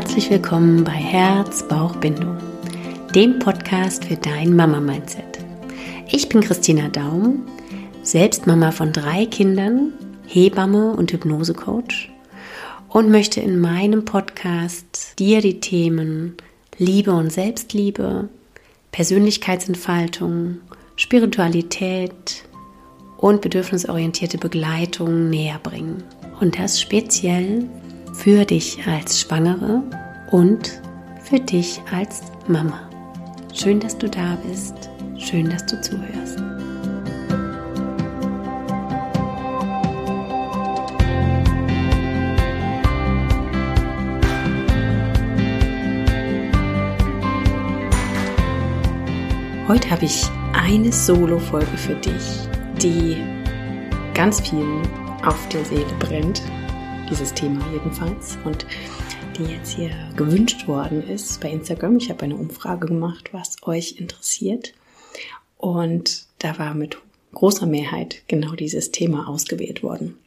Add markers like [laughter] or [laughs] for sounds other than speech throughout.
Herzlich willkommen bei Herz, Bauch, Bindung, dem Podcast für dein Mama-Mindset. Ich bin Christina Daum, selbst Mama von drei Kindern, Hebamme und Hypnosecoach und möchte in meinem Podcast dir die Themen Liebe und Selbstliebe, Persönlichkeitsentfaltung, Spiritualität und bedürfnisorientierte Begleitung näher bringen. Und das speziell für dich als Schwangere und für dich als Mama. Schön, dass du da bist. Schön, dass du zuhörst. Heute habe ich eine Solo-Folge für dich, die ganz viel auf der Seele brennt dieses Thema jedenfalls. Und die jetzt hier gewünscht worden ist bei Instagram. Ich habe eine Umfrage gemacht, was euch interessiert. Und da war mit großer Mehrheit genau dieses Thema ausgewählt worden.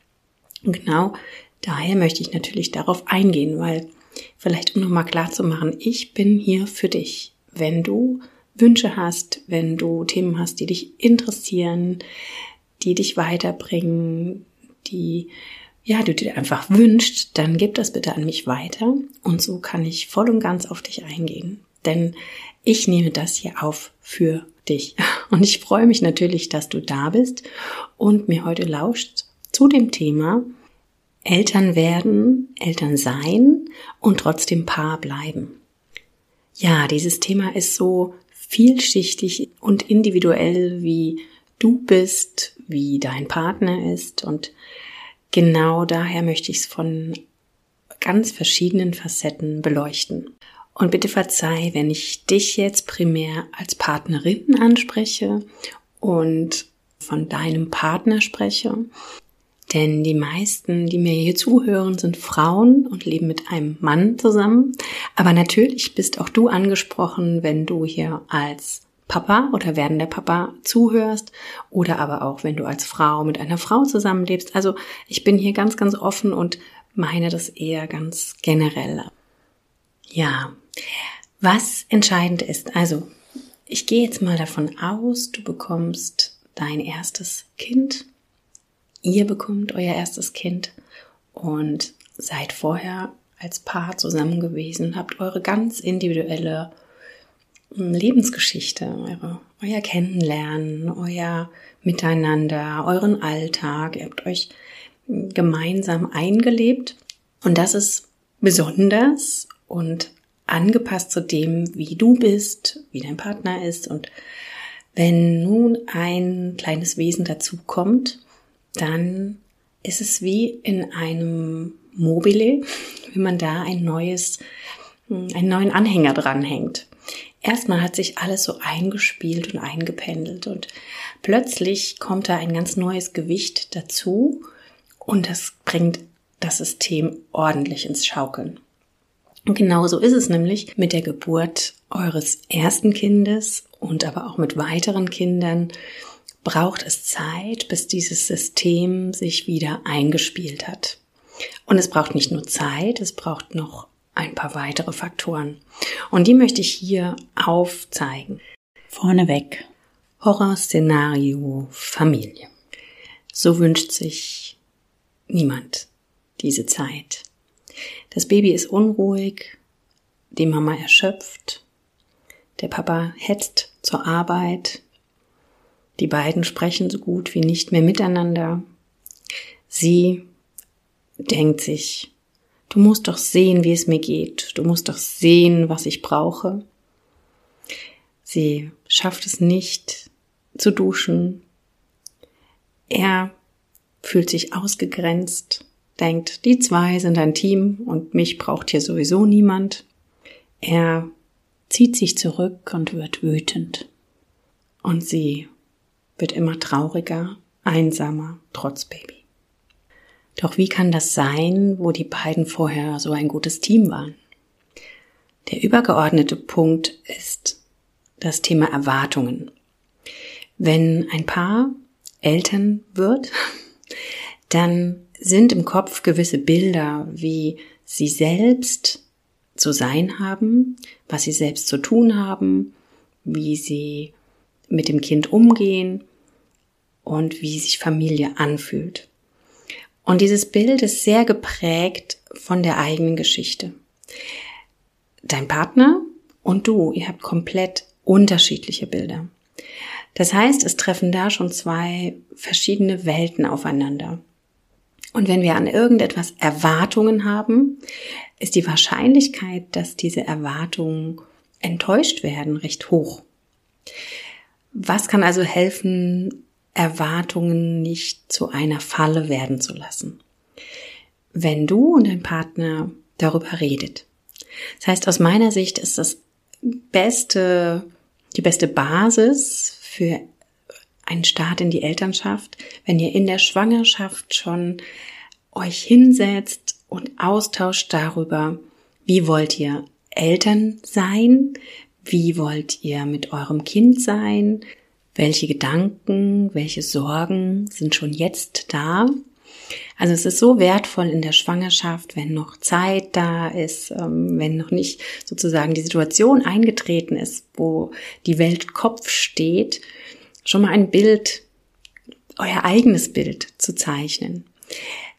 Und genau daher möchte ich natürlich darauf eingehen, weil vielleicht um nochmal klar zu machen, ich bin hier für dich. Wenn du Wünsche hast, wenn du Themen hast, die dich interessieren, die dich weiterbringen, die ja, du dir einfach wünscht, dann gib das bitte an mich weiter und so kann ich voll und ganz auf dich eingehen. Denn ich nehme das hier auf für dich. [laughs] Und ich freue mich natürlich, dass du da bist und mir heute lauscht zu dem Thema Eltern werden, Eltern sein und trotzdem Paar bleiben. Ja, dieses Thema ist so vielschichtig und individuell, wie du bist, wie dein Partner ist und genau daher möchte ich es von ganz verschiedenen Facetten beleuchten. Und bitte verzeih, wenn ich dich jetzt primär als Partnerin anspreche und von deinem Partner spreche. Denn die meisten, die mir hier zuhören, sind Frauen und leben mit einem Mann zusammen. Aber natürlich bist auch du angesprochen, wenn du hier als Papa oder werdender Papa zuhörst oder aber auch, wenn du als Frau mit einer Frau zusammenlebst. Also ich bin hier ganz, ganz offen und meine das eher ganz generell. Ja, was entscheidend ist, also ich gehe jetzt mal davon aus, du bekommst dein erstes Kind, ihr bekommt euer erstes Kind und seid vorher als Paar zusammen gewesen, habt eure ganz individuelle Lebensgeschichte, eure, euer Kennenlernen, euer Miteinander, euren Alltag. Ihr habt euch gemeinsam eingelebt. Und das ist besonders und angepasst zu dem, wie du bist, wie dein Partner ist. Und wenn nun ein kleines Wesen dazukommt, dann ist es wie in einem Mobile, [laughs] wenn man da ein neues, einen neuen Anhänger dranhängt erstmal hat sich alles so eingespielt und eingependelt und plötzlich kommt da ein ganz neues Gewicht dazu und das bringt das System ordentlich ins Schaukeln. Und genauso ist es nämlich mit der Geburt eures ersten Kindes und aber auch mit weiteren Kindern braucht es Zeit, bis dieses System sich wieder eingespielt hat. Und es braucht nicht nur Zeit, es braucht noch ein paar weitere Faktoren. Und die möchte ich hier aufzeigen. Vorneweg. Horrorszenario Familie. So wünscht sich niemand diese Zeit. Das Baby ist unruhig, die Mama erschöpft, der Papa hetzt zur Arbeit, die beiden sprechen so gut wie nicht mehr miteinander. Sie denkt sich, Du musst doch sehen, wie es mir geht. Du musst doch sehen, was ich brauche. Sie schafft es nicht zu duschen. Er fühlt sich ausgegrenzt, denkt, die zwei sind ein Team und mich braucht hier sowieso niemand. Er zieht sich zurück und wird wütend. Und sie wird immer trauriger, einsamer, trotz Baby. Doch wie kann das sein, wo die beiden vorher so ein gutes Team waren? Der übergeordnete Punkt ist das Thema Erwartungen. Wenn ein Paar Eltern wird, [laughs] dann sind im Kopf gewisse Bilder, wie sie selbst zu sein haben, was sie selbst zu tun haben, wie sie mit dem Kind umgehen und wie sich Familie anfühlt. Und dieses Bild ist sehr geprägt von der eigenen Geschichte. Dein Partner und du, ihr habt komplett unterschiedliche Bilder. Das heißt, es treffen da schon zwei verschiedene Welten aufeinander. Und wenn wir an irgendetwas Erwartungen haben, ist die Wahrscheinlichkeit, dass diese Erwartungen enttäuscht werden, recht hoch. Was kann also helfen, Erwartungen nicht zu einer Falle werden zu lassen? Wenn du und dein Partner darüber redet. Das heißt, aus meiner Sicht ist das beste, die beste Basis für einen Start in die Elternschaft, wenn ihr in der Schwangerschaft schon euch hinsetzt und austauscht darüber, wie wollt ihr Eltern sein, wie wollt ihr mit eurem Kind sein, welche Gedanken, welche Sorgen sind schon jetzt da. Also es ist so wertvoll in der Schwangerschaft, wenn noch Zeit da ist, ähm, wenn noch nicht sozusagen die Situation eingetreten ist, wo die Welt Kopf steht, schon mal ein Bild, euer eigenes Bild zu zeichnen.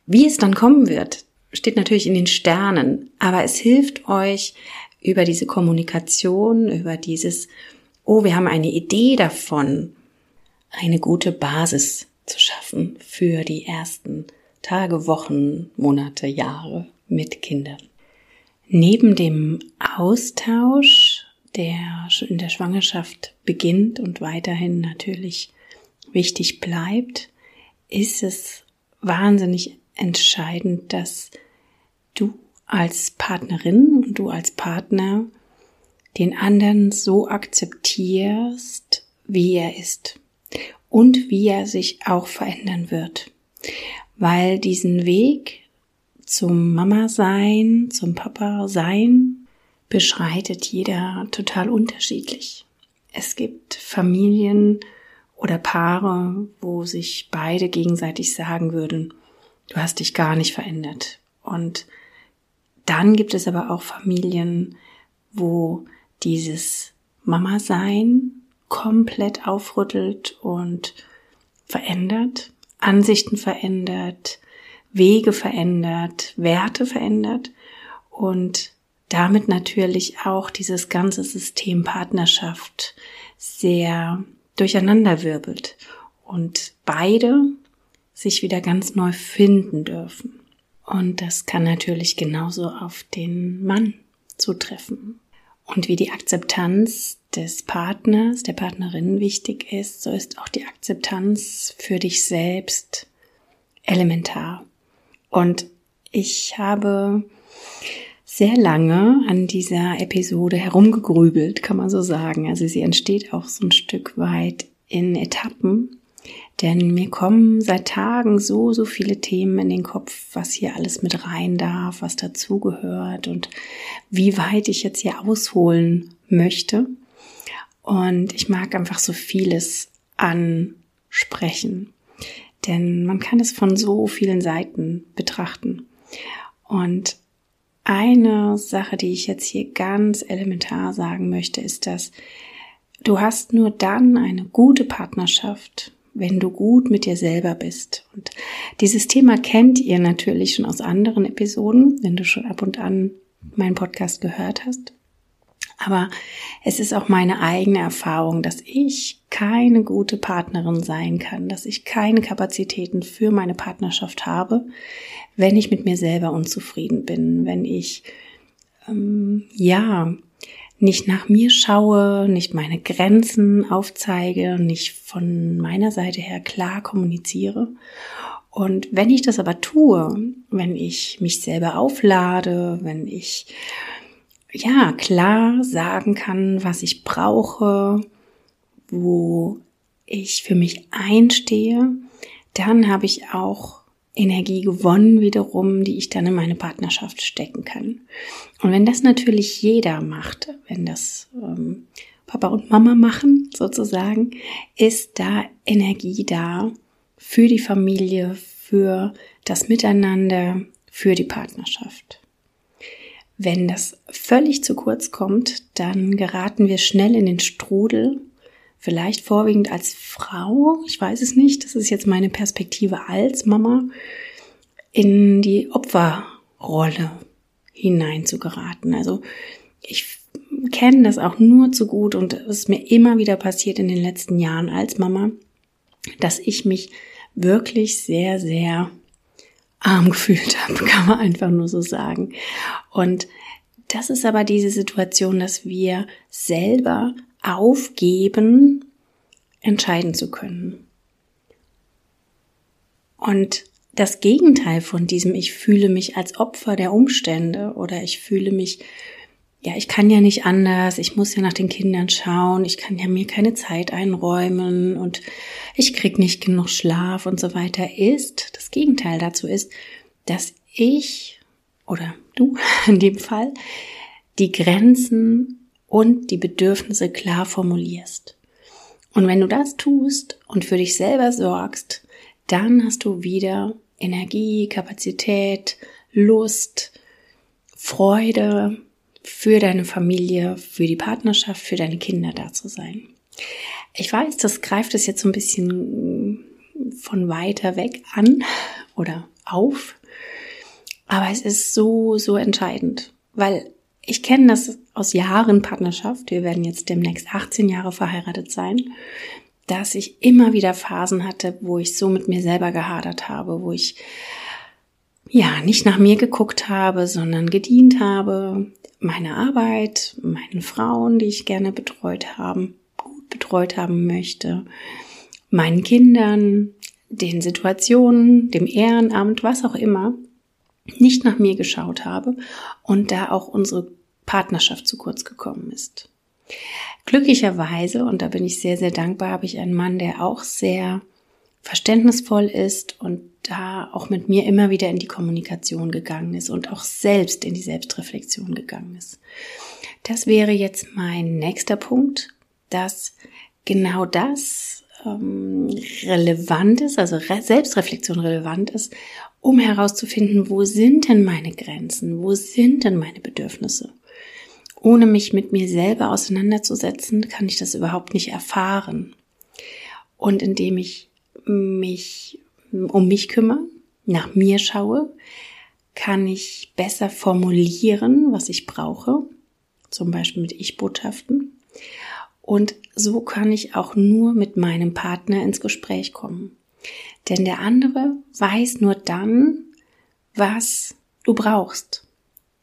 Wie es dann kommen wird, steht natürlich in den Sternen, aber es hilft euch über diese Kommunikation, über dieses, oh, wir haben eine Idee davon, eine gute Basis zu schaffen für die ersten Tage, Wochen, Monate, Jahre mit Kindern. Neben dem Austausch der in der Schwangerschaft beginnt und weiterhin natürlich wichtig bleibt, ist es wahnsinnig entscheidend, dass du als Partnerin und du als Partner den anderen so akzeptierst, wie er ist und wie er sich auch verändern wird. Weil diesen Weg zum Mama sein, zum Papa sein, beschreitet jeder total unterschiedlich. Es gibt Familien oder Paare, wo sich beide gegenseitig sagen würden, du hast dich gar nicht verändert. Und dann gibt es aber auch Familien, wo dieses Mama-Sein komplett aufrüttelt und verändert, Ansichten verändert, Wege verändert, Werte verändert und damit natürlich auch dieses ganze System Partnerschaft sehr durcheinanderwirbelt und beide sich wieder ganz neu finden dürfen. Und das kann natürlich genauso auf den Mann zutreffen. Und wie die Akzeptanz des Partners, der Partnerin wichtig ist, so ist auch die Akzeptanz für dich selbst elementar. Und ich habe sehr lange an dieser Episode herumgegrübelt, kann man so sagen. Also sie entsteht auch so ein Stück weit in Etappen. Denn mir kommen seit Tagen so, so viele Themen in den Kopf, was hier alles mit rein darf, was dazugehört und wie weit ich jetzt hier ausholen möchte. Und ich mag einfach so vieles ansprechen. Denn man kann es von so vielen Seiten betrachten. Und eine Sache, die ich jetzt hier ganz elementar sagen möchte, ist, dass du hast nur dann eine gute Partnerschaft, wenn du gut mit dir selber bist. Und dieses Thema kennt ihr natürlich schon aus anderen Episoden, wenn du schon ab und an meinen Podcast gehört hast. Aber es ist auch meine eigene Erfahrung, dass ich keine gute Partnerin sein kann, dass ich keine Kapazitäten für meine Partnerschaft habe, wenn ich mit mir selber unzufrieden bin, wenn ich ähm, ja nicht nach mir schaue, nicht meine Grenzen aufzeige, nicht von meiner Seite her klar kommuniziere. Und wenn ich das aber tue, wenn ich mich selber auflade, wenn ich ja klar sagen kann, was ich brauche, wo ich für mich einstehe, dann habe ich auch Energie gewonnen wiederum, die ich dann in meine Partnerschaft stecken kann. Und wenn das natürlich jeder macht, wenn das ähm, Papa und Mama machen sozusagen, ist da Energie da für die Familie, für das Miteinander, für die Partnerschaft. Wenn das völlig zu kurz kommt, dann geraten wir schnell in den Strudel, vielleicht vorwiegend als Frau, ich weiß es nicht, das ist jetzt meine Perspektive als Mama, in die Opferrolle hinein zu geraten. Also ich kenne das auch nur zu gut und es ist mir immer wieder passiert in den letzten Jahren als Mama, dass ich mich wirklich sehr, sehr arm [laughs] gefühlt habe, kann man einfach nur so sagen. Und das ist aber diese Situation, dass wir selber aufgeben, entscheiden zu können. Und das Gegenteil von diesem, ich fühle mich als Opfer der Umstände oder ich fühle mich, ja, ich kann ja nicht anders, ich muss ja nach den Kindern schauen, ich kann ja mir keine Zeit einräumen und ich krieg nicht genug Schlaf und so weiter, ist, das Gegenteil dazu ist, dass ich oder du [laughs] in dem Fall die Grenzen und die Bedürfnisse klar formulierst. Und wenn du das tust und für dich selber sorgst, dann hast du wieder Energie, Kapazität, Lust, Freude für deine Familie, für die Partnerschaft, für deine Kinder da zu sein. Ich weiß, das greift es jetzt so ein bisschen von weiter weg an oder auf, aber es ist so, so entscheidend, weil ich kenne das aus Jahren Partnerschaft. Wir werden jetzt demnächst 18 Jahre verheiratet sein dass ich immer wieder Phasen hatte, wo ich so mit mir selber gehadert habe, wo ich ja nicht nach mir geguckt habe, sondern gedient habe, meine Arbeit, meinen Frauen, die ich gerne betreut haben, gut betreut haben möchte, meinen Kindern, den Situationen, dem Ehrenamt, was auch immer, nicht nach mir geschaut habe und da auch unsere Partnerschaft zu kurz gekommen ist. Glücklicherweise, und da bin ich sehr, sehr dankbar, habe ich einen Mann, der auch sehr verständnisvoll ist und da auch mit mir immer wieder in die Kommunikation gegangen ist und auch selbst in die Selbstreflexion gegangen ist. Das wäre jetzt mein nächster Punkt, dass genau das ähm, relevant ist, also Re Selbstreflexion relevant ist, um herauszufinden, wo sind denn meine Grenzen, wo sind denn meine Bedürfnisse ohne mich mit mir selber auseinanderzusetzen, kann ich das überhaupt nicht erfahren. Und indem ich mich um mich kümmere, nach mir schaue, kann ich besser formulieren, was ich brauche, zum Beispiel mit Ich-Botschaften. Und so kann ich auch nur mit meinem Partner ins Gespräch kommen. Denn der andere weiß nur dann, was du brauchst,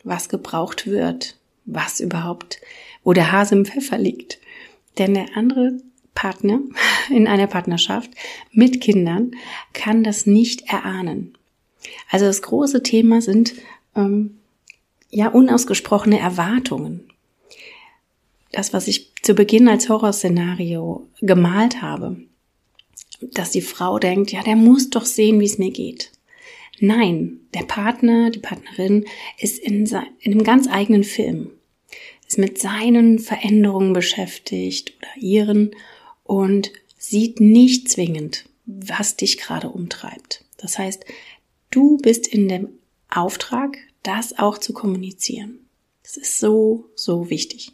was gebraucht wird, was überhaupt, wo der Hase im Pfeffer liegt. Denn der andere Partner [laughs] in einer Partnerschaft mit Kindern kann das nicht erahnen. Also das große Thema sind ähm, ja unausgesprochene Erwartungen. Das, was ich zu Beginn als Horrorszenario gemalt habe, dass die Frau denkt, ja, der muss doch sehen, wie es mir geht. Nein, der Partner, die Partnerin ist in, in einem ganz eigenen Film ist mit seinen Veränderungen beschäftigt oder ihren und sieht nicht zwingend, was dich gerade umtreibt. Das heißt, du bist in dem Auftrag, das auch zu kommunizieren. Das ist so, so wichtig.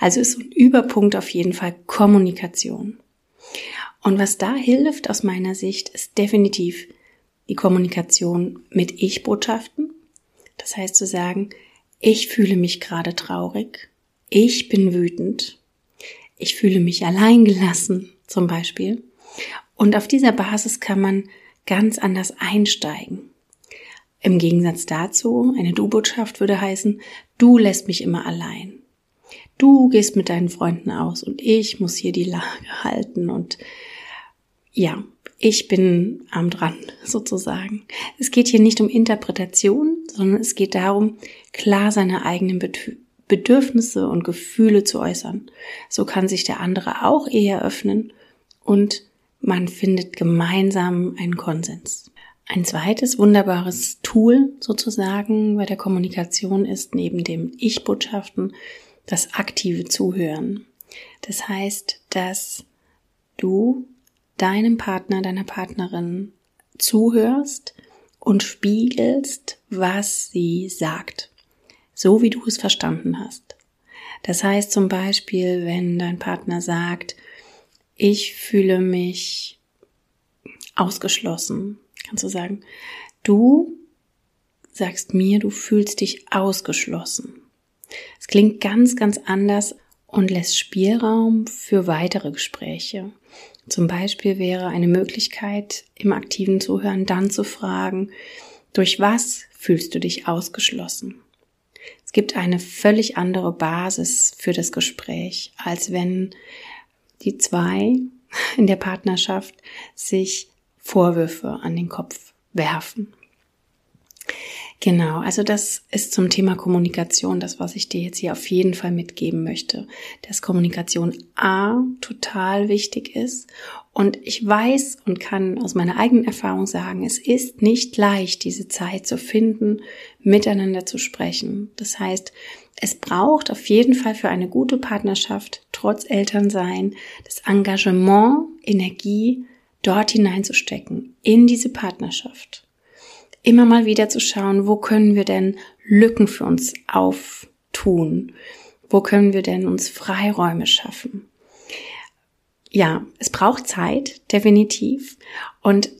Also ist ein Überpunkt auf jeden Fall Kommunikation. Und was da hilft aus meiner Sicht, ist definitiv die Kommunikation mit Ich-Botschaften. Das heißt zu sagen, ich fühle mich gerade traurig ich bin wütend, ich fühle mich alleingelassen zum Beispiel. Und auf dieser Basis kann man ganz anders einsteigen. Im Gegensatz dazu, eine Du-Botschaft würde heißen, du lässt mich immer allein. Du gehst mit deinen Freunden aus und ich muss hier die Lage [laughs] halten und ja, ich bin am dran sozusagen. Es geht hier nicht um Interpretation, sondern es geht darum, klar seine eigenen Bedürfnisse und Gefühle zu äußern. So kann sich der andere auch eher öffnen und man findet gemeinsam einen Konsens. Ein zweites wunderbares Tool sozusagen bei der Kommunikation ist neben dem Ich-Botschaften das aktive Zuhören. Das heißt, dass du deinem Partner, deiner Partnerin zuhörst und spiegelst, was sie sagt so wie du es verstanden hast. Das heißt zum Beispiel, wenn dein Partner sagt, ich fühle mich ausgeschlossen, kannst du sagen, du sagst mir, du fühlst dich ausgeschlossen. Es klingt ganz, ganz anders und lässt Spielraum für weitere Gespräche. Zum Beispiel wäre eine Möglichkeit, im aktiven Zuhören dann zu fragen, durch was fühlst du dich ausgeschlossen? Es gibt eine völlig andere Basis für das Gespräch, als wenn die zwei in der Partnerschaft sich Vorwürfe an den Kopf werfen. Genau, also das ist zum Thema Kommunikation das, was ich dir jetzt hier auf jeden Fall mitgeben möchte. Dass Kommunikation A total wichtig ist. Und ich weiß und kann aus meiner eigenen Erfahrung sagen, es ist nicht leicht, diese Zeit zu finden, miteinander zu sprechen. Das heißt, es braucht auf jeden Fall für eine gute Partnerschaft, trotz Elternsein, das Engagement, Energie dort hineinzustecken, in diese Partnerschaft immer mal wieder zu schauen, wo können wir denn Lücken für uns auftun? Wo können wir denn uns Freiräume schaffen? Ja, es braucht Zeit, definitiv. Und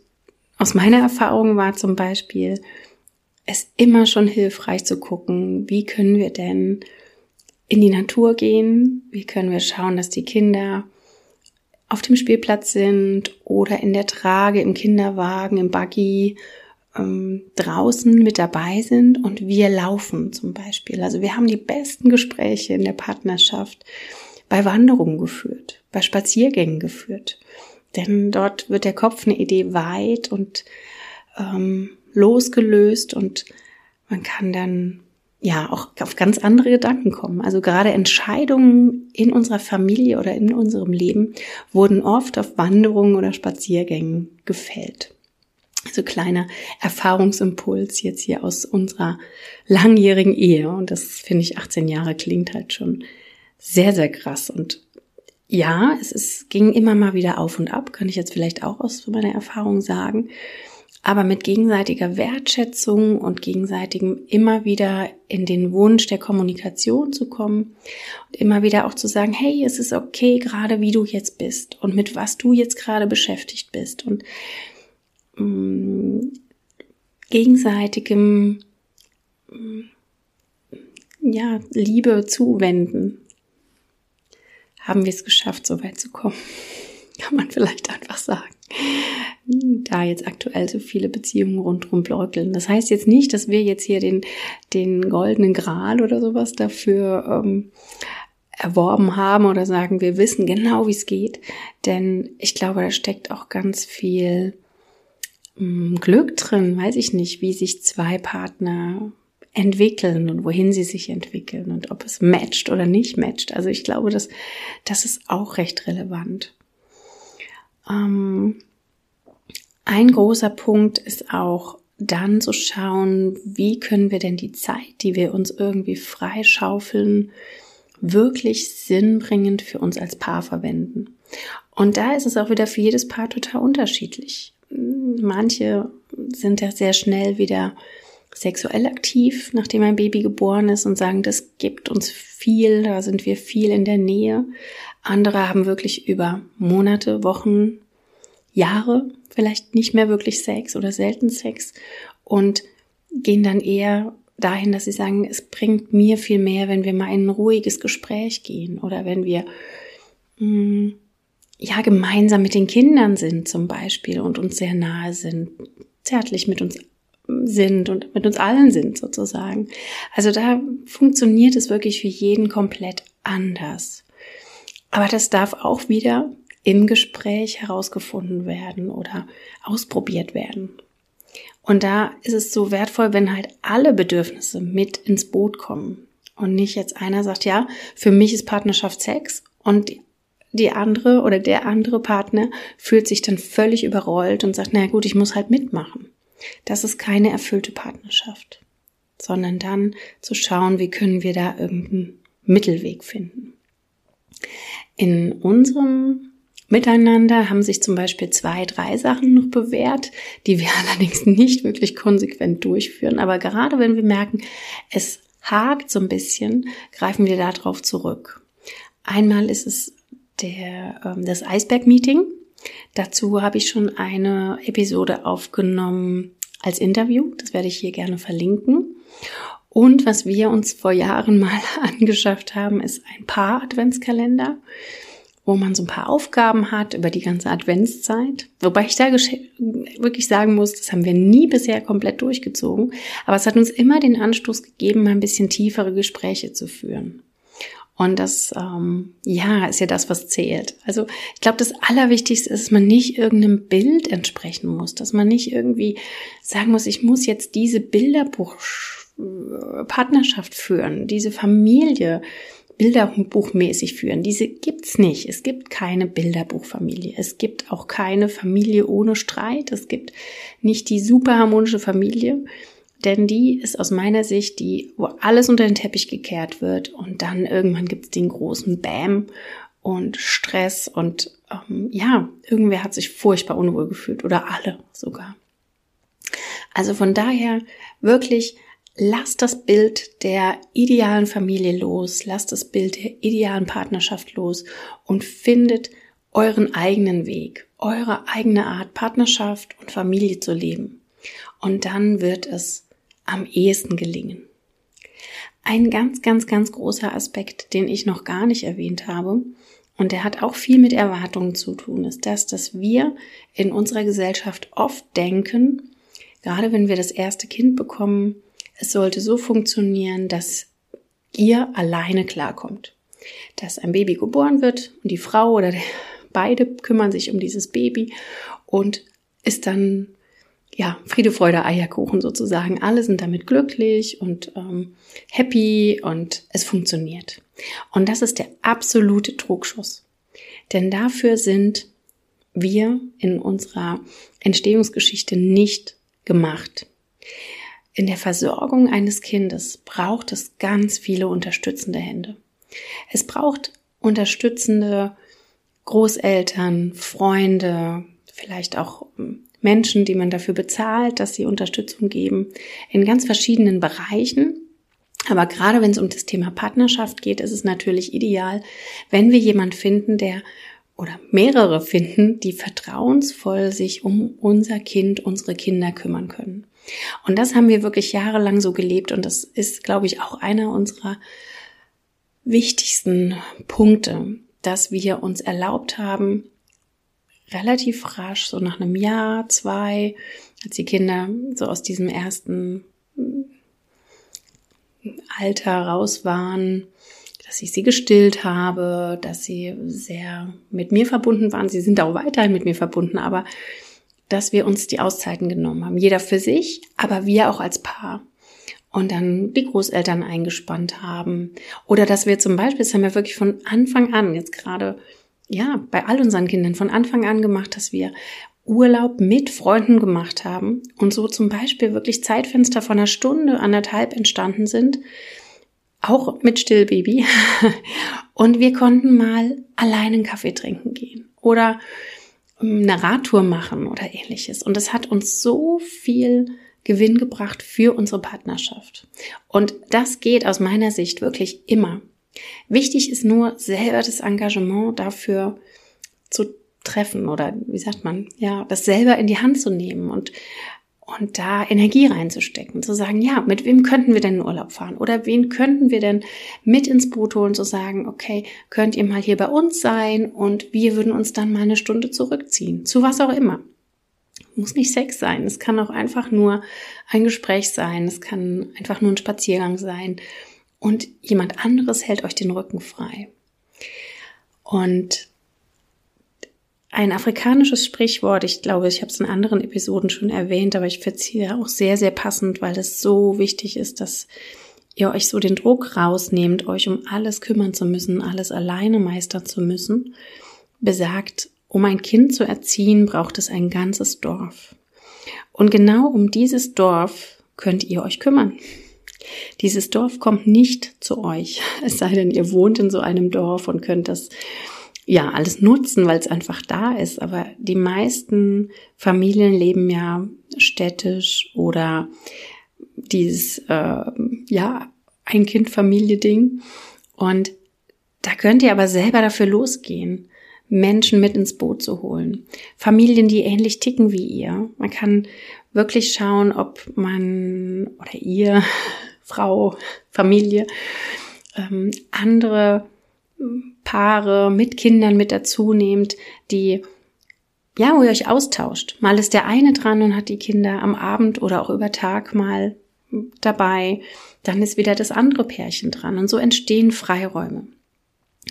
aus meiner Erfahrung war zum Beispiel es immer schon hilfreich zu gucken, wie können wir denn in die Natur gehen? Wie können wir schauen, dass die Kinder auf dem Spielplatz sind oder in der Trage, im Kinderwagen, im Buggy ähm, draußen mit dabei sind und wir laufen zum Beispiel. Also wir haben die besten Gespräche in der Partnerschaft bei Wanderungen geführt, bei Spaziergängen geführt. Denn dort wird der Kopf eine Idee weit und ähm, losgelöst und man kann dann ja auch auf ganz andere Gedanken kommen. Also gerade Entscheidungen in unserer Familie oder in unserem Leben wurden oft auf Wanderungen oder Spaziergängen gefällt. Also kleiner Erfahrungsimpuls jetzt hier aus unserer langjährigen Ehe. Und das finde ich 18 Jahre klingt halt schon sehr, sehr krass. Und ja, es ist, ging immer mal wieder auf und ab, kann ich jetzt vielleicht auch aus meiner Erfahrung sagen. Aber mit gegenseitiger Wertschätzung und gegenseitigem immer wieder in den Wunsch der Kommunikation zu kommen und immer wieder auch zu sagen, hey, es ist okay, gerade wie du jetzt bist und mit was du jetzt gerade beschäftigt bist. Und gegenseitigem mh, mm, ja, Liebe zuwenden, haben wir es geschafft, so weit zu kommen. [laughs] Kann man vielleicht einfach sagen. Da jetzt aktuell so viele Beziehungen rundherum bläukeln. Das heißt jetzt nicht, dass wir jetzt hier den, den goldenen Gral oder sowas dafür ähm, erworben haben oder sagen, wir wissen genau, wie es geht. Denn ich glaube, da steckt auch ganz viel Mm, Glück drin, weiß ich nicht, wie sich zwei Partner entwickeln und wohin sie sich entwickeln und ob es matcht oder nicht matcht. Also ich glaube, dass das ist auch recht relevant. Ähm, ein großer Punkt ist auch dann zu schauen, wie können wir denn die Zeit, die wir uns irgendwie freischaufeln, wirklich sinnbringend für uns als Paar verwenden. Und da ist es auch wieder für jedes Paar total unterschiedlich manche sind ja sehr schnell wieder sexuell aktiv, nachdem ein Baby geboren ist und sagen, das gibt uns viel, da sind wir viel in der Nähe. Andere haben wirklich über Monate, Wochen, Jahre vielleicht nicht mehr wirklich Sex oder selten Sex und gehen dann eher dahin, dass sie sagen, es bringt mir viel mehr, wenn wir mal in ein ruhiges Gespräch gehen oder wenn wir mh, mm, ja gemeinsam mit den Kindern sind zum Beispiel und uns sehr nahe sind, zärtlich mit uns sind und mit uns allen sind sozusagen. Also da funktioniert es wirklich für jeden komplett anders. Aber das darf auch wieder im Gespräch herausgefunden werden oder ausprobiert werden. Und da ist es so wertvoll, wenn halt alle Bedürfnisse mit ins Boot kommen und nicht jetzt einer sagt, ja, für mich ist Partnerschaft Sex und die andere oder der andere Partner fühlt sich dann völlig überrollt und sagt, na gut, ich muss halt mitmachen. Das ist keine erfüllte Partnerschaft, sondern dann zu schauen, wie können wir da irgendeinen Mittelweg finden. In unserem Miteinander haben sich zum Beispiel zwei, drei Sachen noch bewährt, die wir [laughs] allerdings nicht wirklich konsequent durchführen. Aber gerade wenn wir merken, es hakt so ein bisschen, greifen wir darauf zurück. Einmal ist es der, ähm, das Eisberg-Meeting. Dazu habe ich schon eine Episode aufgenommen als Interview. Das werde ich hier gerne verlinken. Und was wir uns vor Jahren [laughs] mal angeschafft haben, ist ein Paar-Adventskalender wo man so ein paar Aufgaben hat über die ganze Adventszeit. Wobei ich da wirklich sagen muss, das haben wir nie bisher komplett durchgezogen. Aber es hat uns immer den Anstoß gegeben, mal ein bisschen tiefere Gespräche zu führen. Und das, ähm, ja, ist ja das, was zählt. Also ich glaube, das Allerwichtigste ist, dass man nicht irgendeinem Bild entsprechen muss, dass man nicht irgendwie sagen muss, ich muss jetzt diese Bilderbuch-Partnerschaft führen, diese Familie bilderbuchmäßig führen. Diese gibt's nicht. Es gibt keine Bilderbuchfamilie. Es gibt auch keine Familie ohne Streit. Es gibt nicht die super harmonische Familie, denn die ist aus meiner Sicht die, wo alles unter den Teppich gekehrt wird und dann irgendwann gibt's den großen Bam und Stress und ähm, ja, irgendwer hat sich furchtbar unwohl gefühlt oder alle sogar. Also von daher wirklich Lasst das Bild der idealen Familie los, lasst das Bild der idealen Partnerschaft los und findet euren eigenen Weg, eure eigene Art, Partnerschaft und Familie zu leben. Und dann wird es am ehesten gelingen. Ein ganz, ganz, ganz großer Aspekt, den ich noch gar nicht erwähnt habe, und der hat auch viel mit Erwartungen zu tun, ist das, dass wir in unserer Gesellschaft oft denken, gerade wenn wir das erste Kind bekommen, es sollte so funktionieren, dass ihr alleine klarkommt. Dass ein Baby geboren wird und die Frau oder der, beide kümmern sich um dieses Baby und ist dann ja Friede, Freude, Eierkuchen sozusagen. Alle sind damit glücklich und ähm, happy und es funktioniert. Und das ist der absolute Trugschuss. Denn dafür sind wir in unserer Entstehungsgeschichte nicht gemacht. In der Versorgung eines Kindes braucht es ganz viele unterstützende Hände. Es braucht unterstützende Großeltern, Freunde, vielleicht auch hm, Menschen, die man dafür bezahlt, dass sie Unterstützung geben, in ganz verschiedenen Bereichen. Aber gerade wenn es um das Thema Partnerschaft geht, ist es natürlich ideal, wenn wir jemand finden, der oder mehrere finden, die vertrauensvoll sich um unser Kind, unsere Kinder kümmern können. Und das haben wir wirklich jahrelang so gelebt und das ist, glaube ich, auch einer unserer wichtigsten Punkte, dass wir uns erlaubt haben, relativ rasch, so nach einem Jahr, zwei, als die Kinder so aus diesem ersten Alter raus waren, dass ich sie gestillt habe, dass sie sehr mit mir verbunden waren. Sie sind auch weiterhin mit mir verbunden, aber dass wir uns die Auszeiten genommen haben. Jeder für sich, aber wir auch als Paar. Und dann die Großeltern eingespannt haben. Oder dass wir zum Beispiel, das haben wir wirklich von Anfang an, jetzt gerade, ja, bei all unseren Kindern von Anfang an gemacht, dass wir Urlaub mit Freunden gemacht haben und so zum Beispiel wirklich Zeitfenster von einer Stunde, anderthalb entstanden sind, auch mit Stillbaby. [laughs] Und wir konnten mal allein einen Kaffee trinken gehen. Oder eine Radtour machen oder ähnliches. Und es hat uns so viel Gewinn gebracht für unsere Partnerschaft. Und das geht aus meiner Sicht wirklich immer. Wichtig ist nur selber das Engagement dafür zu treffen oder wie sagt man, ja, das selber in die Hand zu nehmen und und da Energie reinzustecken, zu sagen, ja, mit wem könnten wir denn in Urlaub fahren? Oder wen könnten wir denn mit ins Boot holen, zu sagen, okay, könnt ihr mal hier bei uns sein und wir würden uns dann mal eine Stunde zurückziehen, zu was auch immer. Muss nicht Sex sein, es kann auch einfach nur ein Gespräch sein, es kann einfach nur ein Spaziergang sein und jemand anderes hält euch den Rücken frei. Und ein afrikanisches Sprichwort, ich glaube, ich habe es in anderen Episoden schon erwähnt, aber ich hier auch sehr, sehr passend, weil es so wichtig ist, dass ihr euch so den Druck rausnehmt, euch um alles kümmern zu müssen, alles alleine meistern zu müssen, besagt, um ein Kind zu erziehen, braucht es ein ganzes Dorf. Und genau um dieses Dorf könnt ihr euch kümmern. Dieses Dorf kommt nicht zu euch, [laughs] es sei denn, ihr wohnt in so einem Dorf und könnt das ja alles nutzen, weil es einfach da ist. Aber die meisten Familien leben ja städtisch oder dieses äh, ja Ein-Kind-Familie-Ding. Und da könnt ihr aber selber dafür losgehen, Menschen mit ins Boot zu holen. Familien, die ähnlich ticken wie ihr. Man kann wirklich schauen, ob man oder ihr, Frau, Familie, ähm, andere Paare mit Kindern mit dazu nehmt, die ja, wo ihr euch austauscht. Mal ist der eine dran und hat die Kinder am Abend oder auch über Tag mal dabei. Dann ist wieder das andere Pärchen dran. Und so entstehen Freiräume.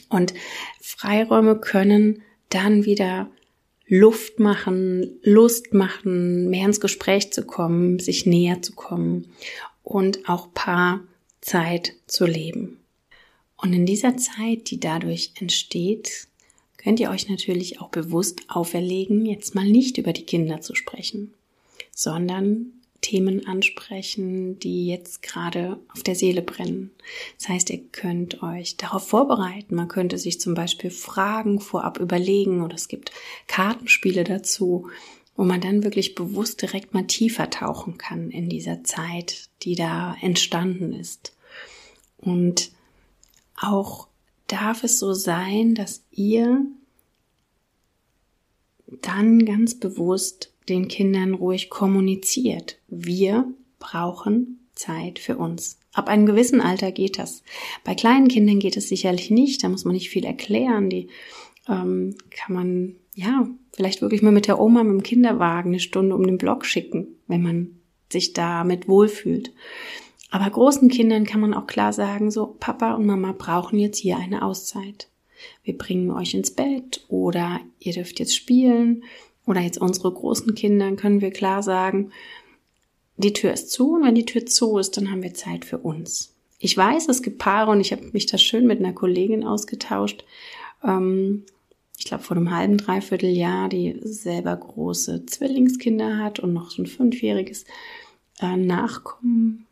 Und Freiräume können dann wieder Luft machen, Lust machen, mehr ins Gespräch zu kommen, sich näher zu kommen und auch Paarzeit zu leben. Und in dieser Zeit, die dadurch entsteht, könnt ihr euch natürlich auch bewusst auferlegen, jetzt mal nicht über die Kinder zu sprechen, sondern Themen ansprechen, die jetzt gerade auf der Seele brennen. Das heißt, ihr könnt euch darauf vorbereiten. Man könnte sich zum Beispiel Fragen vorab überlegen oder es gibt Kartenspiele dazu, wo man dann wirklich bewusst direkt mal tiefer tauchen kann in dieser Zeit, die da entstanden ist. Und auch darf es so sein, dass ihr dann ganz bewusst den Kindern ruhig kommuniziert. Wir brauchen Zeit für uns. Ab einem gewissen Alter geht das. Bei kleinen Kindern geht es sicherlich nicht. Da muss man nicht viel erklären. Die ähm, kann man ja vielleicht wirklich mal mit der Oma mit dem Kinderwagen eine Stunde um den Block schicken, wenn man sich damit wohlfühlt. Aber großen Kindern kann man auch klar sagen, so Papa und Mama brauchen jetzt hier eine Auszeit. Wir bringen euch ins Bett oder ihr dürft jetzt spielen oder jetzt unsere großen Kinder können wir klar sagen, die Tür ist zu und wenn die Tür zu ist, dann haben wir Zeit für uns. Ich weiß, es gibt Paare und ich habe mich da schön mit einer Kollegin ausgetauscht. Ähm, ich glaube vor einem halben, dreiviertel Jahr, die selber große Zwillingskinder hat und noch so ein fünfjähriges äh, Nachkommen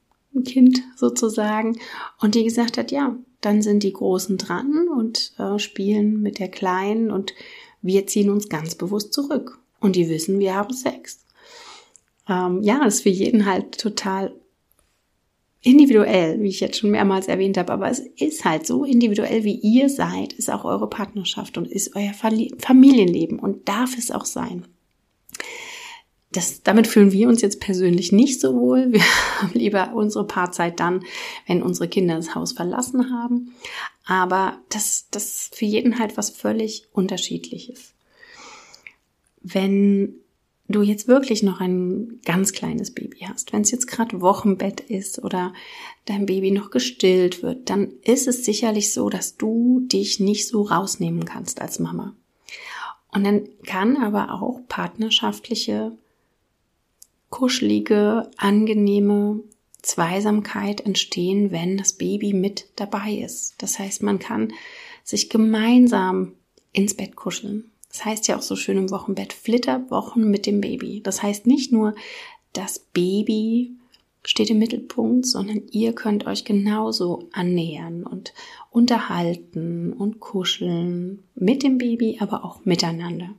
Kind sozusagen und die gesagt hat, ja, dann sind die Großen dran und äh, spielen mit der Kleinen und wir ziehen uns ganz bewusst zurück und die wissen, wir haben Sex. Ähm, ja, das ist für jeden halt total individuell, wie ich jetzt schon mehrmals erwähnt habe, aber es ist halt so individuell, wie ihr seid, ist auch eure Partnerschaft und ist euer Familienleben und darf es auch sein das, damit fühlen wir uns jetzt persönlich nicht so wohl. Wir [laughs] haben lieber unsere Paarzeit dann, wenn unsere Kinder das Haus verlassen haben. Aber das, das für jeden halt was völlig unterschiedliches. Wenn du jetzt wirklich noch ein ganz kleines Baby hast, wenn es jetzt gerade Wochenbett ist oder dein Baby noch gestillt wird, dann ist es sicherlich so, dass du dich nicht so rausnehmen kannst als Mama. Und dann kann aber auch partnerschaftliche kuschelige, angenehme Zweisamkeit entstehen, wenn das Baby mit dabei ist. Das heißt, man kann sich gemeinsam ins Bett kuscheln. Das heißt ja auch so schön im Wochenbett, Flitterwochen mit dem Baby. Das heißt nicht nur, das Baby steht im Mittelpunkt, sondern ihr könnt euch genauso annähern und unterhalten und kuscheln mit dem Baby, aber auch miteinander.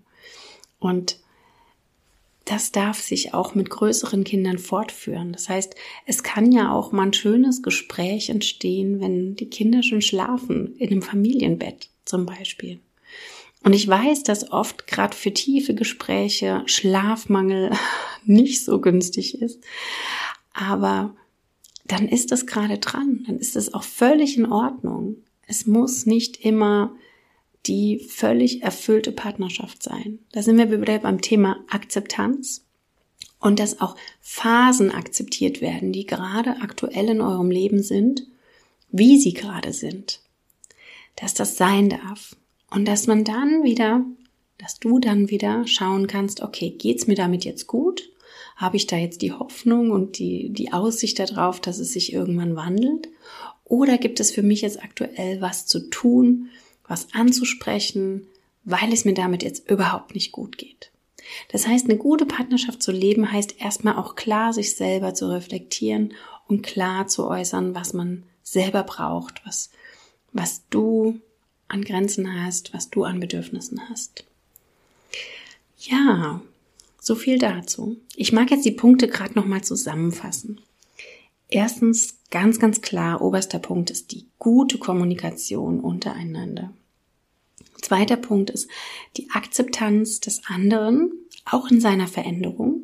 Und das darf sich auch mit größeren Kindern fortführen. Das heißt, es kann ja auch mal ein schönes Gespräch entstehen, wenn die Kinder schon schlafen, in einem Familienbett zum Beispiel. Und ich weiß, dass oft gerade für tiefe Gespräche Schlafmangel [laughs] nicht so günstig ist. Aber dann ist es gerade dran. Dann ist es auch völlig in Ordnung. Es muss nicht immer die völlig erfüllte Partnerschaft sein. Da sind wir wieder beim Thema Akzeptanz und dass auch Phasen akzeptiert werden, die gerade aktuell in eurem Leben sind, wie sie gerade sind. Dass das sein darf und dass man dann wieder, dass du dann wieder schauen kannst, okay, geht's mir damit jetzt gut? Habe ich da jetzt die Hoffnung und die, die Aussicht darauf, dass es sich irgendwann wandelt? Oder gibt es für mich jetzt aktuell was zu tun, was anzusprechen, weil es mir damit jetzt überhaupt nicht gut geht. Das heißt, eine gute Partnerschaft zu leben heißt erstmal auch klar sich selber zu reflektieren und klar zu äußern, was man selber braucht, was, was du an Grenzen hast, was du an Bedürfnissen hast. Ja, so viel dazu. Ich mag jetzt die Punkte gerade nochmal zusammenfassen. Erstens ganz, ganz klar, oberster Punkt ist die gute Kommunikation untereinander. Zweiter Punkt ist die Akzeptanz des anderen, auch in seiner Veränderung.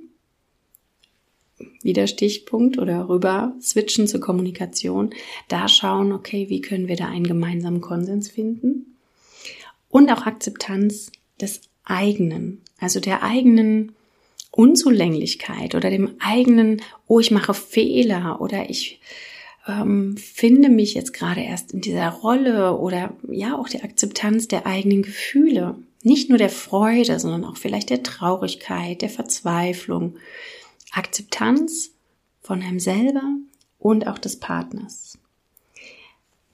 Wieder Stichpunkt oder rüber switchen zur Kommunikation. Da schauen, okay, wie können wir da einen gemeinsamen Konsens finden? Und auch Akzeptanz des eigenen, also der eigenen Unzulänglichkeit oder dem eigenen, oh, ich mache Fehler oder ich ähm, finde mich jetzt gerade erst in dieser Rolle oder ja auch die Akzeptanz der eigenen Gefühle. Nicht nur der Freude, sondern auch vielleicht der Traurigkeit, der Verzweiflung. Akzeptanz von einem selber und auch des Partners.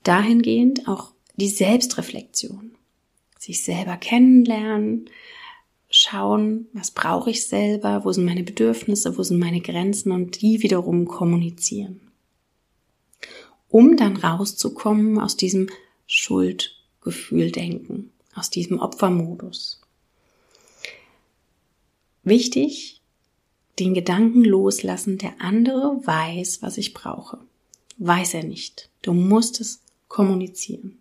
Dahingehend auch die Selbstreflexion. Sich selber kennenlernen, schauen, was brauche ich selber, wo sind meine Bedürfnisse, wo sind meine Grenzen und die wiederum kommunizieren. Um dann rauszukommen aus diesem Schuldgefühl-Denken, aus diesem Opfermodus. Wichtig, den Gedanken loslassen, der andere weiß, was ich brauche. Weiß er nicht. Du musst es kommunizieren.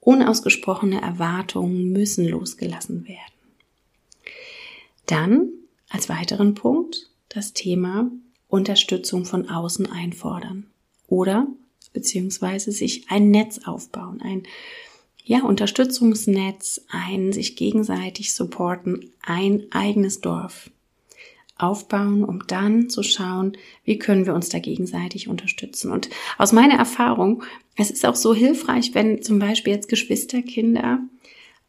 Unausgesprochene Erwartungen müssen losgelassen werden. Dann als weiteren Punkt das Thema Unterstützung von außen einfordern oder beziehungsweise sich ein Netz aufbauen, ein ja, Unterstützungsnetz, ein sich gegenseitig supporten, ein eigenes Dorf aufbauen, um dann zu schauen, wie können wir uns da gegenseitig unterstützen. Und aus meiner Erfahrung, es ist auch so hilfreich, wenn zum Beispiel jetzt Geschwisterkinder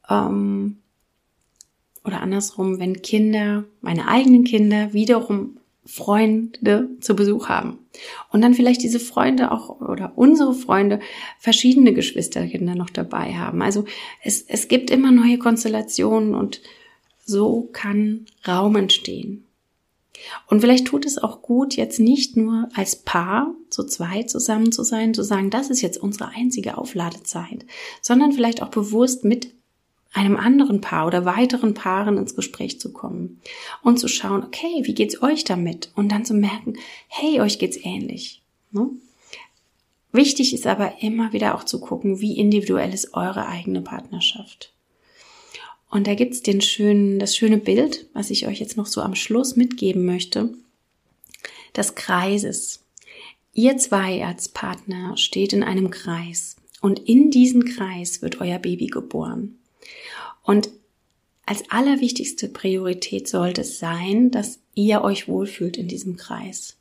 ähm, oder andersrum, wenn Kinder, meine eigenen Kinder, wiederum Freunde zu Besuch haben. Und dann vielleicht diese Freunde auch oder unsere Freunde verschiedene Geschwisterkinder noch dabei haben. Also es, es gibt immer neue Konstellationen und so kann Raum entstehen. Und vielleicht tut es auch gut, jetzt nicht nur als Paar zu zweit zusammen zu sein, zu sagen, das ist jetzt unsere einzige Aufladezeit, sondern vielleicht auch bewusst mit einem anderen Paar oder weiteren Paaren ins Gespräch zu kommen und zu schauen, okay, wie geht's euch damit? Und dann zu merken, hey, euch geht's ähnlich. Ne? Wichtig ist aber immer wieder auch zu gucken, wie individuell ist eure eigene Partnerschaft. Und da gibt's den schönen, das schöne Bild, was ich euch jetzt noch so am Schluss mitgeben möchte, des Kreises. Ihr zwei als Partner steht in einem Kreis und in diesen Kreis wird euer Baby geboren. Und als allerwichtigste Priorität sollte es sein, dass ihr euch wohlfühlt in diesem Kreis.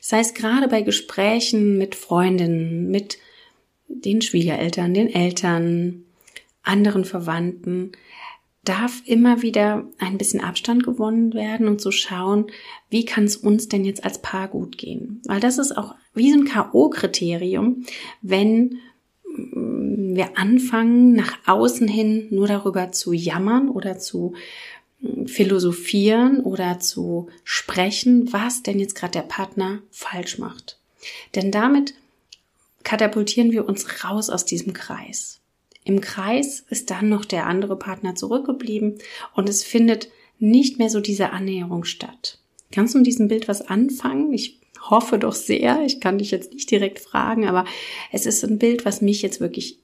Das heißt, gerade bei Gesprächen mit Freundinnen, mit den Schwiegereltern, den Eltern, anderen Verwandten, darf immer wieder ein bisschen Abstand gewonnen werden und zu schauen, wie kann es uns denn jetzt als Paar gut gehen? Weil das ist auch wie so ein K.O.-Kriterium, wenn wir anfangen, nach außen hin nur darüber zu jammern oder zu hm, philosophieren oder zu sprechen, was denn jetzt gerade der Partner falsch macht. Denn damit katapultieren wir uns raus aus diesem Kreis. Im Kreis ist dann noch der andere Partner zurückgeblieben und es findet nicht mehr so diese Annäherung statt. Kannst du mit diesem Bild was anfangen? Ich hoffe doch sehr. Ich kann dich jetzt nicht direkt fragen, aber es ist ein Bild, was mich jetzt wirklich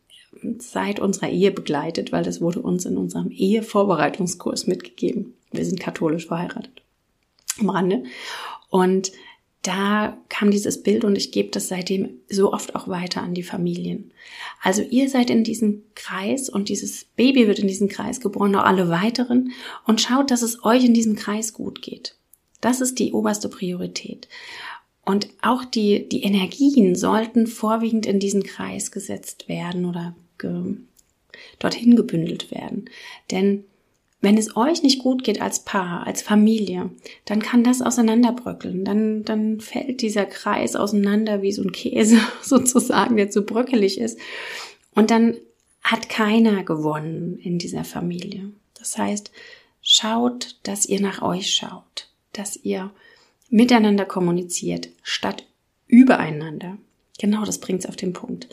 seit unserer Ehe begleitet, weil das wurde uns in unserem Ehevorbereitungskurs mitgegeben. Wir sind katholisch verheiratet. Am Rande. Und da kam dieses Bild und ich gebe das seitdem so oft auch weiter an die Familien. Also ihr seid in diesem Kreis und dieses Baby wird in diesem Kreis geboren, auch alle weiteren und schaut, dass es euch in diesem Kreis gut geht. Das ist die oberste Priorität. Und auch die, die Energien sollten vorwiegend in diesen Kreis gesetzt werden oder ge, dorthin gebündelt werden. Denn wenn es euch nicht gut geht als Paar, als Familie, dann kann das auseinanderbröckeln. Dann, dann fällt dieser Kreis auseinander wie so ein Käse [laughs] sozusagen, der zu bröckelig ist. Und dann hat keiner gewonnen in dieser Familie. Das heißt, schaut, dass ihr nach euch schaut, dass ihr miteinander kommuniziert, statt übereinander. Genau, das bringt's auf den Punkt.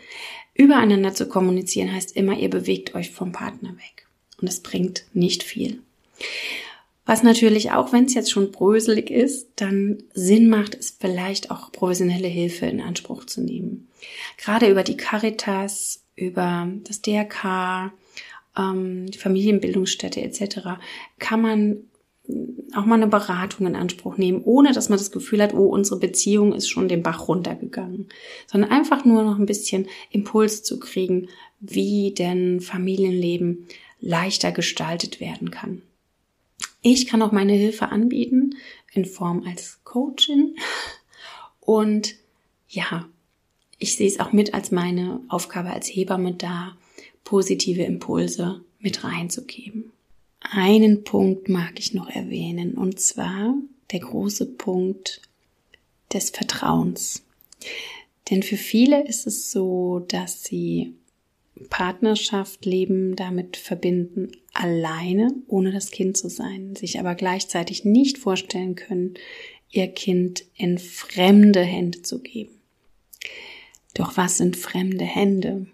Übereinander zu kommunizieren heißt immer, ihr bewegt euch vom Partner weg. Und es bringt nicht viel. Was natürlich auch, wenn es jetzt schon bröselig ist, dann Sinn macht, ist vielleicht auch professionelle Hilfe in Anspruch zu nehmen. Gerade über die Caritas, über das DRK, ähm, die Familienbildungsstätte etc. kann man auch mal eine Beratung in Anspruch nehmen, ohne dass man das Gefühl hat, oh, unsere Beziehung ist schon den Bach runtergegangen, sondern einfach nur noch ein bisschen Impuls zu kriegen, wie denn Familienleben leichter gestaltet werden kann. Ich kann auch meine Hilfe anbieten in Form als Coachin und ja, ich sehe es auch mit als meine Aufgabe als Hebamme da, positive Impulse mit reinzugeben. Einen Punkt mag ich noch erwähnen, und zwar der große Punkt des Vertrauens. Denn für viele ist es so, dass sie Partnerschaft, Leben damit verbinden, alleine, ohne das Kind zu sein, sich aber gleichzeitig nicht vorstellen können, ihr Kind in fremde Hände zu geben. Doch was sind fremde Hände?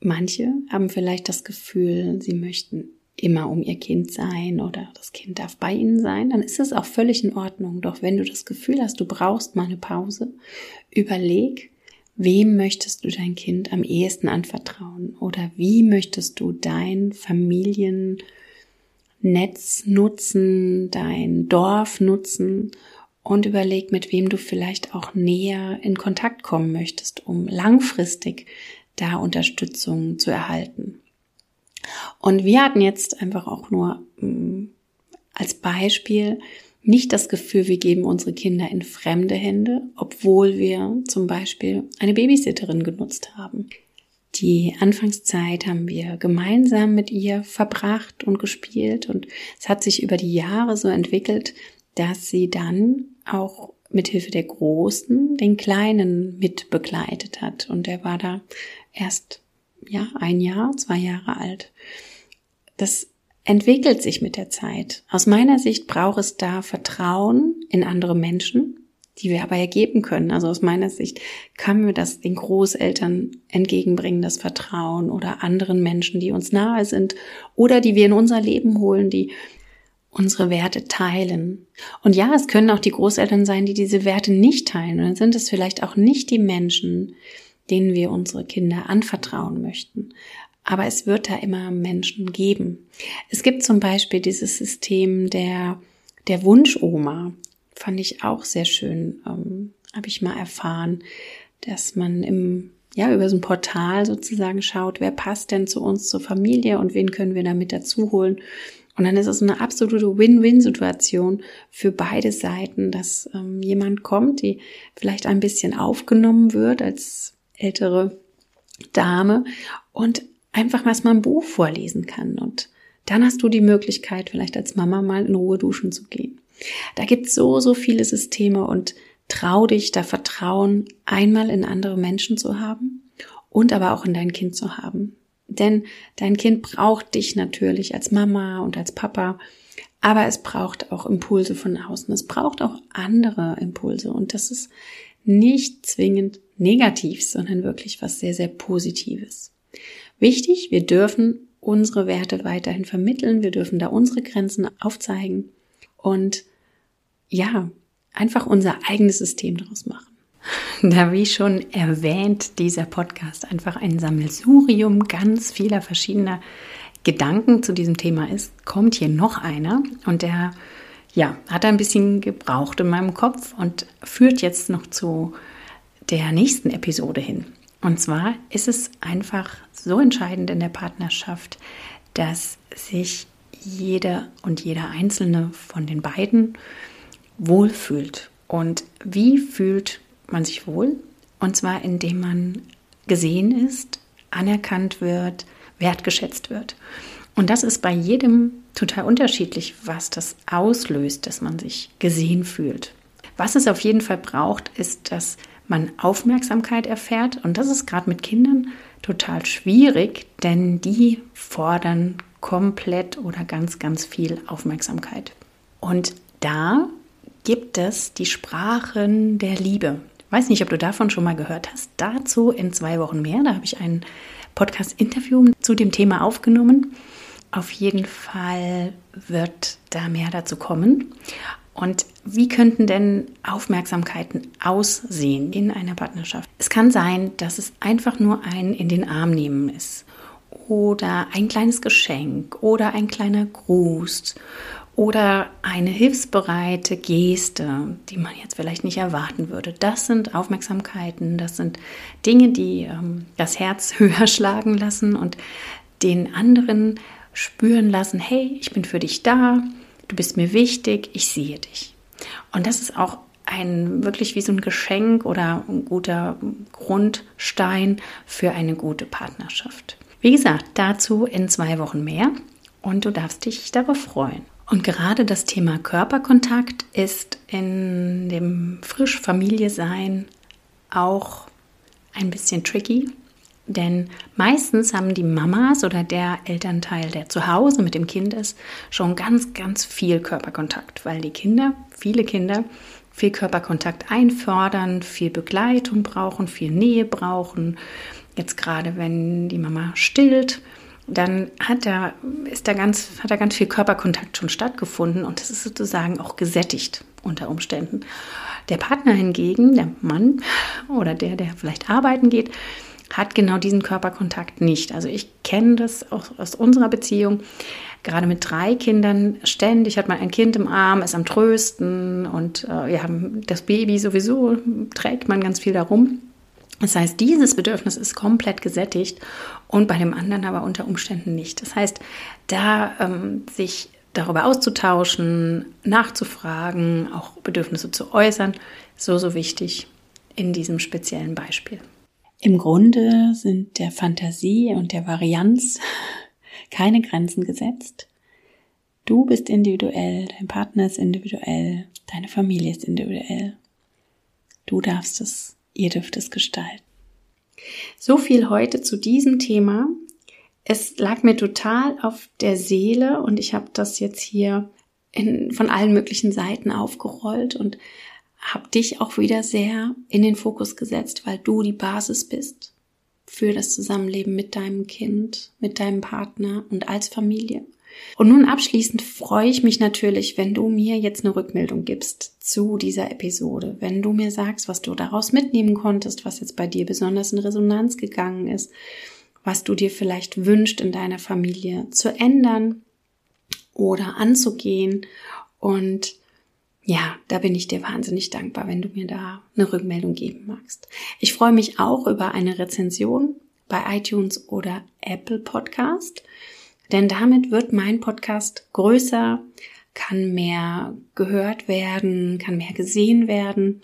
Manche haben vielleicht das Gefühl, sie möchten immer um ihr Kind sein oder das Kind darf bei ihnen sein, dann ist es auch völlig in Ordnung. Doch wenn du das Gefühl hast, du brauchst mal eine Pause, überleg, wem möchtest du dein Kind am ehesten anvertrauen oder wie möchtest du dein Familiennetz nutzen, dein Dorf nutzen und überleg, mit wem du vielleicht auch näher in Kontakt kommen möchtest, um langfristig da Unterstützung zu erhalten. Und wir hatten jetzt einfach auch nur mm, als Beispiel nicht das Gefühl, wir geben unsere Kinder in fremde Hände, obwohl wir zum Beispiel eine Babysitterin genutzt haben. Die Anfangszeit haben wir gemeinsam mit ihr verbracht und gespielt und es hat sich über die Jahre so entwickelt, dass sie dann auch mit Hilfe der Großen den Kleinen mit begleitet hat und er war da erst ja, ein Jahr, zwei Jahre alt. Das entwickelt sich mit der Zeit. Aus meiner Sicht braucht es da Vertrauen in andere Menschen, die wir aber ergeben können. Also aus meiner Sicht kann mir das den Großeltern entgegenbringen, das Vertrauen oder anderen Menschen, die uns nahe sind oder die wir in unser Leben holen, die unsere Werte teilen. Und ja, es können auch die Großeltern sein, die diese Werte nicht teilen. Und dann sind es vielleicht auch nicht die Menschen, denen wir unsere Kinder anvertrauen möchten. Aber es wird da immer Menschen geben. Es gibt zum Beispiel dieses System der, der Wunschoma. Fand ich auch sehr schön. Ähm, Habe ich mal erfahren, dass man im ja, über so ein Portal sozusagen schaut, wer passt denn zu uns, zur Familie und wen können wir damit dazu holen. Und dann ist es eine absolute Win-Win-Situation für beide Seiten, dass ähm, jemand kommt, die vielleicht ein bisschen aufgenommen wird als ältere Dame und einfach mal ein Buch vorlesen kann. Und dann hast du die Möglichkeit, vielleicht als Mama mal in Ruhe duschen zu gehen. Da gibt es so, so viele Systeme und trau dich, da Vertrauen einmal in andere Menschen zu haben und aber auch in dein Kind zu haben. Denn dein Kind braucht dich natürlich als Mama und als Papa, aber es braucht auch Impulse von außen. Es braucht auch andere Impulse und das ist nicht zwingend negativ, sondern wirklich was sehr, sehr Positives. Wichtig, wir dürfen unsere Werte weiterhin vermitteln, wir dürfen da unsere Grenzen aufzeigen und ja, einfach unser eigenes System daraus machen. [laughs] Da, wie schon erwähnt, dieser Podcast einfach ein Sammelsurium ganz vieler verschiedener Gedanken zu diesem Thema ist, kommt hier noch einer und der ja, hat ein bisschen gebraucht in meinem Kopf und führt jetzt noch zu der nächsten Episode hin. Und zwar ist es einfach so entscheidend in der Partnerschaft, dass sich jeder und jeder einzelne von den beiden wohlfühlt. Und wie fühlt man sich wohl? Und zwar indem man gesehen ist, anerkannt wird, wertgeschätzt wird. Und das ist bei jedem total unterschiedlich, was das auslöst, dass man sich gesehen fühlt. Was es auf jeden Fall braucht, ist, dass man Aufmerksamkeit erfährt. Und das ist gerade mit Kindern total schwierig, denn die fordern komplett oder ganz, ganz viel Aufmerksamkeit. Und da gibt es die Sprachen der Liebe. Ich weiß nicht, ob du davon schon mal gehört hast. Dazu in zwei Wochen mehr. Da habe ich ein Podcast-Interview zu dem Thema aufgenommen. auf jeden Fall wird da mehr dazu kommen. Und wie könnten denn Aufmerksamkeiten aussehen in einer Partnerschaft? Es kann sein, dass es einfach nur ein in den Arm nehmen ist. Oder ein kleines Geschenk. Oder ein kleiner Gruß. Oder eine hilfsbereite Geste, die man jetzt vielleicht nicht erwarten würde. Das sind Aufmerksamkeiten, das sind Dinge, die ähm, das Herz [laughs] höher schlagen lassen und den anderen spüren lassen, hey, ich bin für dich da, du bist mir wichtig, ich sehe dich. Und das ist auch ein wirklich wie so ein Geschenk oder ein guter Grundstein für eine gute Partnerschaft. Wie gesagt, dazu in zwei Wochen mehr und du darfst dich darauf freuen. Und gerade das Thema Körperkontakt ist in dem frisch Familie sein auch ein bisschen tricky, denn meistens haben die Mamas oder der Elternteil, der zu Hause mit dem Kind ist, schon ganz, ganz viel Körperkontakt, weil die Kinder, viele Kinder, viel Körperkontakt einfordern, viel Begleitung brauchen, viel Nähe brauchen. Jetzt gerade, wenn die Mama stillt, dann hat da, ist da ganz, hat da ganz viel Körperkontakt schon stattgefunden und es ist sozusagen auch gesättigt unter Umständen. Der Partner hingegen, der Mann oder der, der vielleicht arbeiten geht, hat genau diesen Körperkontakt nicht. Also ich kenne das auch aus unserer Beziehung. Gerade mit drei Kindern ständig hat man ein Kind im Arm, ist am Trösten und äh, ja, das Baby sowieso trägt man ganz viel darum. Das heißt, dieses Bedürfnis ist komplett gesättigt und bei dem anderen aber unter Umständen nicht. Das heißt, da ähm, sich darüber auszutauschen, nachzufragen, auch Bedürfnisse zu äußern, so, so wichtig in diesem speziellen Beispiel. Im Grunde sind der Fantasie und der Varianz [laughs] keine Grenzen gesetzt. Du bist individuell, dein Partner ist individuell, deine Familie ist individuell. Du darfst es ihr dürft es gestalten. So viel heute zu diesem Thema. Es lag mir total auf der Seele und ich habe das jetzt hier in, von allen möglichen Seiten aufgerollt und habe dich auch wieder sehr in den Fokus gesetzt, weil du die Basis bist für das Zusammenleben mit deinem Kind, mit deinem Partner und als Familie. Und nun abschließend freue ich mich natürlich, wenn du mir jetzt eine Rückmeldung gibst zu dieser Episode, wenn du mir sagst, was du daraus mitnehmen konntest, was jetzt bei dir besonders in Resonanz gegangen ist, was du dir vielleicht wünscht in deiner Familie zu ändern oder anzugehen. Und ja, da bin ich dir wahnsinnig dankbar, wenn du mir da eine Rückmeldung geben magst. Ich freue mich auch über eine Rezension bei iTunes oder Apple Podcast. Denn damit wird mein Podcast größer, kann mehr gehört werden, kann mehr gesehen werden.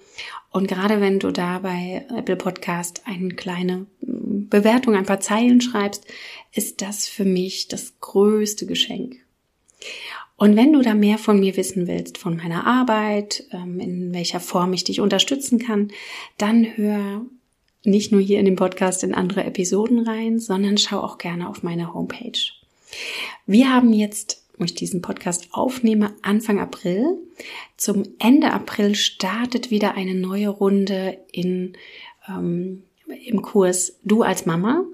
Und gerade wenn du da bei Apple Podcast eine kleine mm, Bewertung, ein paar Zeilen schreibst, ist das für mich das größte Geschenk. Und wenn du da mehr von mir wissen willst, von meiner Arbeit, ähm, in welcher Form ich dich unterstützen kann, dann hör nicht nur hier in dem Podcast in andere Episoden rein, sondern schau auch gerne auf meine Homepage. Wir haben jetzt, wo ich diesen Podcast aufnehme, Anfang April. Zum Ende April startet wieder eine neue Runde in, ähm, im Kurs Du als Mama.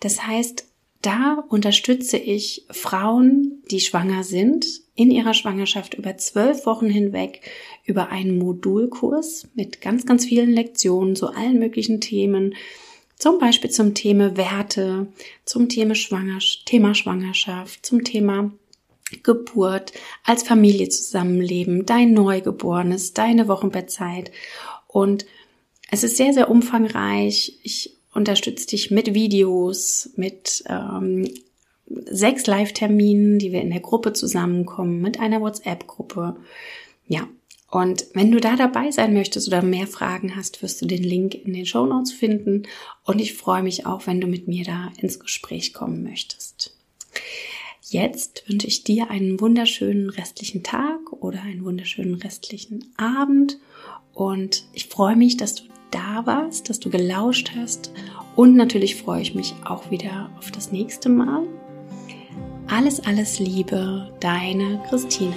Das heißt, da unterstütze ich Frauen, die schwanger sind, in ihrer Schwangerschaft über zwölf Wochen hinweg über einen Modulkurs mit ganz, ganz vielen Lektionen zu allen möglichen Themen, zum Beispiel zum Thema Werte, zum Thema, Schwangerschaft, Thema Schwangerschaft, zum Thema Geburt, als Familie zusammenleben, dein Neugeborenes, deine Wochenbettzeit. Und es ist sehr, sehr umfangreich. Ich unterstütze dich mit Videos, mit ähm, sechs Live-Terminen, die wir in der Gruppe zusammenkommen, mit einer WhatsApp-Gruppe. Ja, und wenn du da dabei sein möchtest oder mehr Fragen hast, wirst du den Link in den Show Notes finden. Und ich freue mich auch, wenn du mit mir da ins Gespräch kommen möchtest. Jetzt wünsche ich dir einen wunderschönen restlichen Tag oder einen wunderschönen restlichen Abend. Und ich freue mich, dass du da warst, dass du gelauscht hast. Und natürlich freue ich mich auch wieder auf das nächste Mal. Alles, alles Liebe, deine Christine.